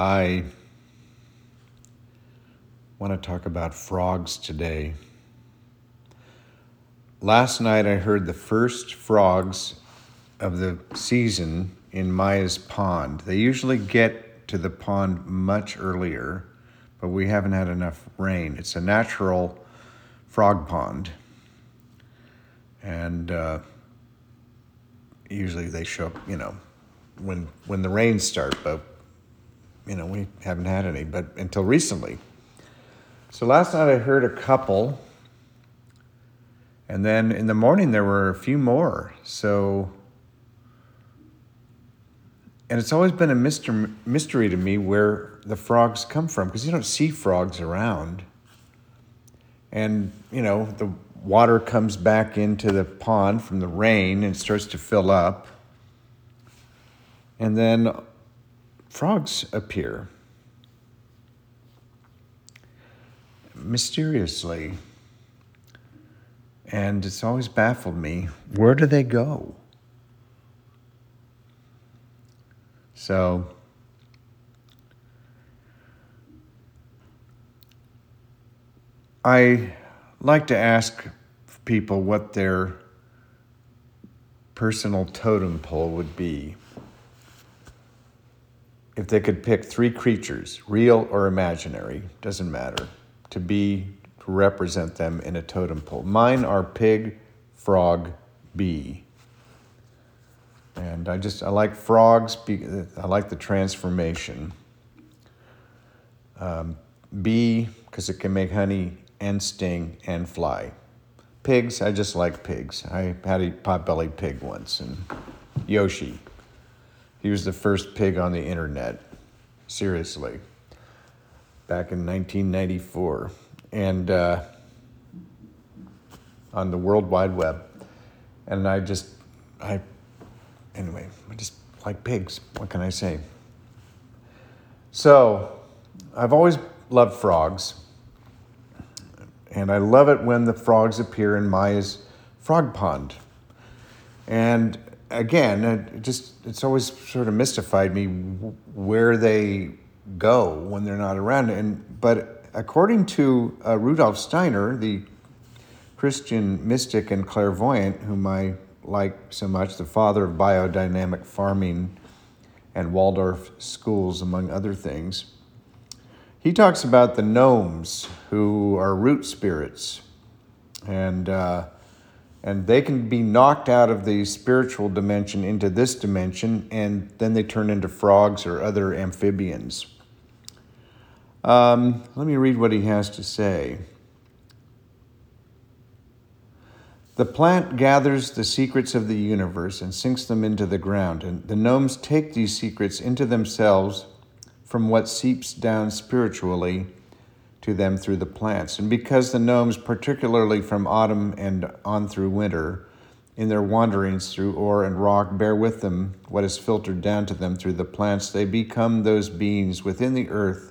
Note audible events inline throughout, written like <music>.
I want to talk about frogs today. Last night I heard the first frogs of the season in Maia's pond. They usually get to the pond much earlier, but we haven't had enough rain. It's a natural frog pond. And uh, usually they show up, you know, when when the rains start, but you know, we haven't had any, but until recently. So last night I heard a couple, and then in the morning there were a few more. So, and it's always been a mystery, mystery to me where the frogs come from because you don't see frogs around. And, you know, the water comes back into the pond from the rain and starts to fill up. And then frogs appear mysteriously. And it's always baffled me where do they go? So, I like to ask people what their personal totem pole would be if they could pick three creatures, real or imaginary, doesn't matter, to be to represent them in a totem pole. Mine are pig, frog, bee. And I just I like frogs. I like the transformation. Um, bee because it can make honey and sting and fly. Pigs, I just like pigs. I had a pot-bellied pig once, and Yoshi. He was the first pig on the internet. Seriously. Back in 1994. And uh, on the World Wide Web. And I just, I, anyway, I just like pigs. What can I say? So, I've always loved frogs. And I love it when the frogs appear in Maia's frog pond. And again, it just it's always sort of mystified me where they go when they're not around. And but according to uh, Rudolf Steiner, the Christian mystic and clairvoyant, whom I like so much, the father of biodynamic farming and Waldorf schools, among other things, he talks about the gnomes who are root spirits and. Uh, and they can be knocked out of the spiritual dimension into this dimension, and then they turn into frogs or other amphibians. Um, let me read what he has to say. The plant gathers the secrets of the universe and sinks them into the ground, and the gnomes take these secrets into themselves from what seeps down spiritually to them through the plants. And because the gnomes, particularly from autumn and on through winter, in their wanderings through ore and rock, bear with them what is filtered down to them through the plants, they become those beings within the earth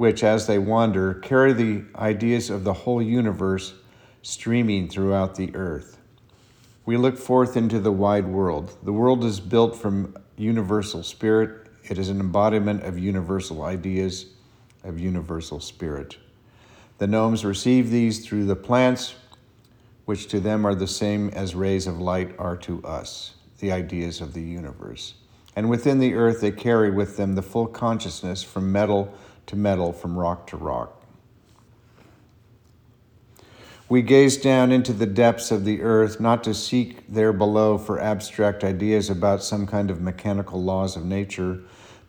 which, as they wander, carry the ideas of the whole universe streaming throughout the earth. We look forth into the wide world. The world is built from universal spirit, it is an embodiment of universal ideas of universal spirit. The gnomes receive these through the plants, which to them are the same as rays of light are to us, the ideas of the universe. And within the earth, they carry with them the full consciousness from metal to metal, from rock to rock. We gaze down into the depths of the earth, not to seek there below for abstract ideas about some kind of mechanical laws of nature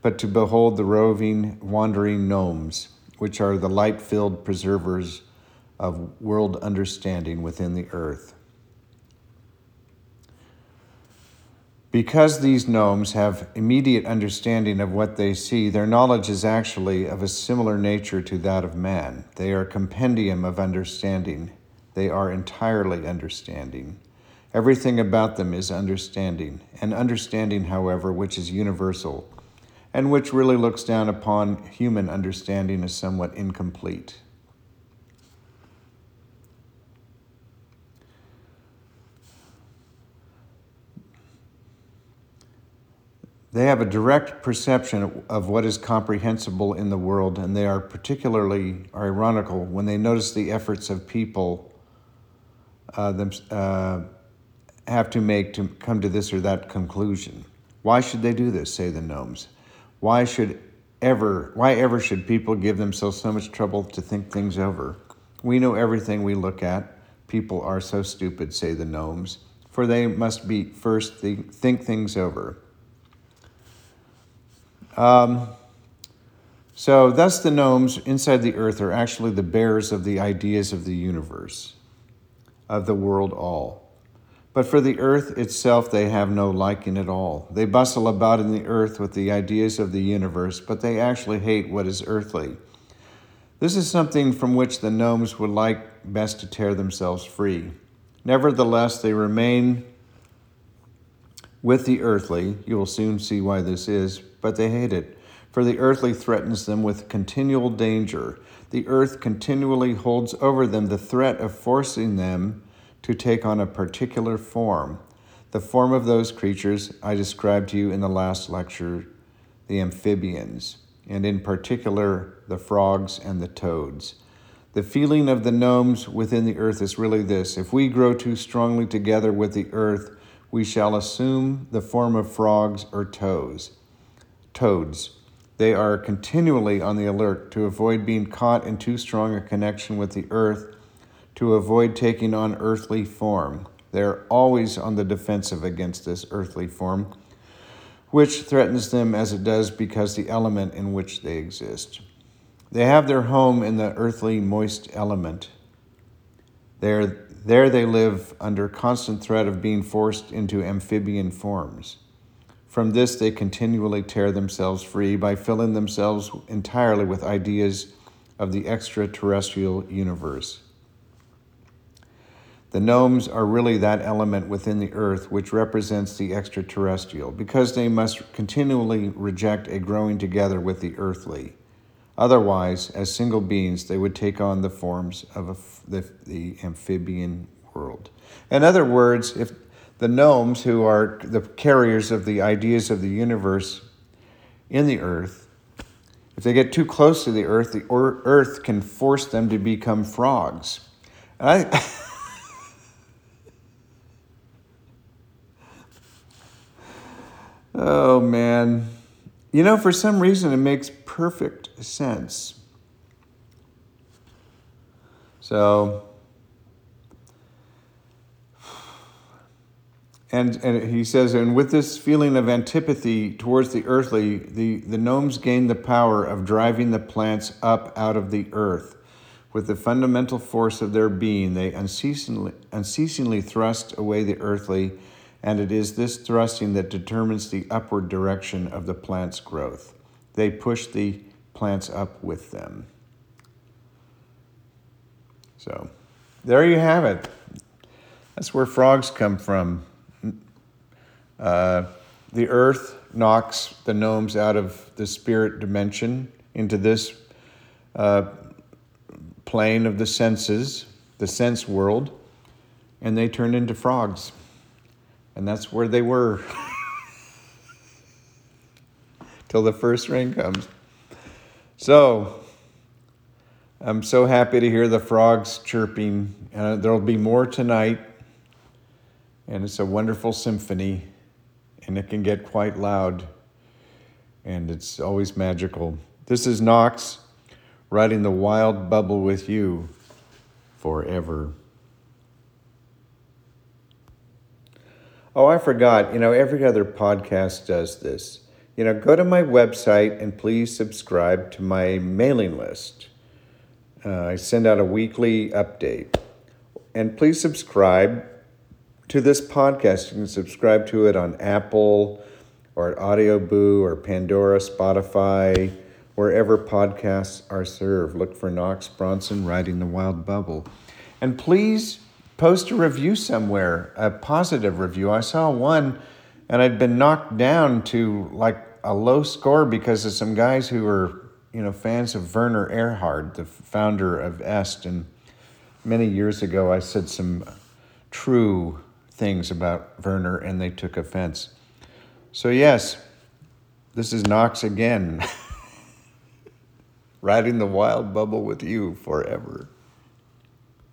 but to behold the roving, wandering gnomes, which are the light filled preservers of world understanding within the earth. Because these gnomes have immediate understanding of what they see, their knowledge is actually of a similar nature to that of man. They are a compendium of understanding. They are entirely understanding. Everything about them is understanding, an understanding, however, which is universal and which really looks down upon human understanding as somewhat incomplete. they have a direct perception of what is comprehensible in the world, and they are particularly ironical when they notice the efforts of people uh, them, uh, have to make to come to this or that conclusion. Why should they do this, say the gnomes? Why should ever, why ever should people give themselves so much trouble to think things over? We know everything we look at. People are so stupid, say the gnomes, for they must be first think things over. Um, so, thus, the gnomes inside the earth are actually the bearers of the ideas of the universe, of the world all. But for the earth itself, they have no liking at all. They bustle about in the earth with the ideas of the universe, but they actually hate what is earthly. This is something from which the gnomes would like best to tear themselves free. Nevertheless, they remain with the earthly. You will soon see why this is, but they hate it. For the earthly threatens them with continual danger. The earth continually holds over them the threat of forcing them to take on a particular form. The form of those creatures I described to you in the last lecture, the amphibians, and in particular the frogs and the toads. The feeling of the gnomes within the earth is really this if we grow too strongly together with the earth, we shall assume the form of frogs or toads toads. They are continually on the alert to avoid being caught in too strong a connection with the earth, to avoid taking on earthly form. They are always on the defensive against this earthly form, which threatens them as it does because the element in which they exist. They have their home in the earthly moist element. There, there they live under constant threat of being forced into amphibian forms. From this, they continually tear themselves free by filling themselves entirely with ideas of the extraterrestrial universe. The gnomes are really that element within the earth which represents the extraterrestrial, because they must continually reject a growing together with the earthly. Otherwise, as single beings, they would take on the forms of the, the amphibian world. In other words, if the gnomes, who are the carriers of the ideas of the universe in the earth, if they get too close to the earth, the earth can force them to become frogs. And I. <laughs> oh, man. You know, for some reason, it makes perfect sense. So, and, and he says, and with this feeling of antipathy towards the earthly, the, the gnomes gain the power of driving the plants up out of the earth. With the fundamental force of their being, they unceasingly, unceasingly thrust away the earthly, and it is this thrusting that determines the upward direction of the plant's growth. They push the plants up with them. So, there you have it. That's where frogs come from. Uh, the earth knocks the gnomes out of the spirit dimension into this uh, plane of the senses, the sense world, and they turn into frogs. And that's where they were till the first rain comes. So, I'm so happy to hear the frogs chirping. Uh, there'll be more tonight, and it's a wonderful symphony and it can get quite loud, and it's always magical. This is Knox riding the wild bubble with you forever. Oh, I forgot. You know, every other podcast does this. You know, go to my website and please subscribe to my mailing list. Uh, I send out a weekly update. And please subscribe to this podcast. You can subscribe to it on Apple or Audioboo or Pandora, Spotify, wherever podcasts are served. Look for Knox Bronson riding the wild bubble. And please post a review somewhere, a positive review. I saw one and I'd been knocked down to like a low score because of some guys who were, you know, fans of Werner Erhard, the founder of Est. And many years ago, I said some true things about Werner and they took offense. So, yes, This is Knox again. <laughs> Riding the wild bubble with you forever.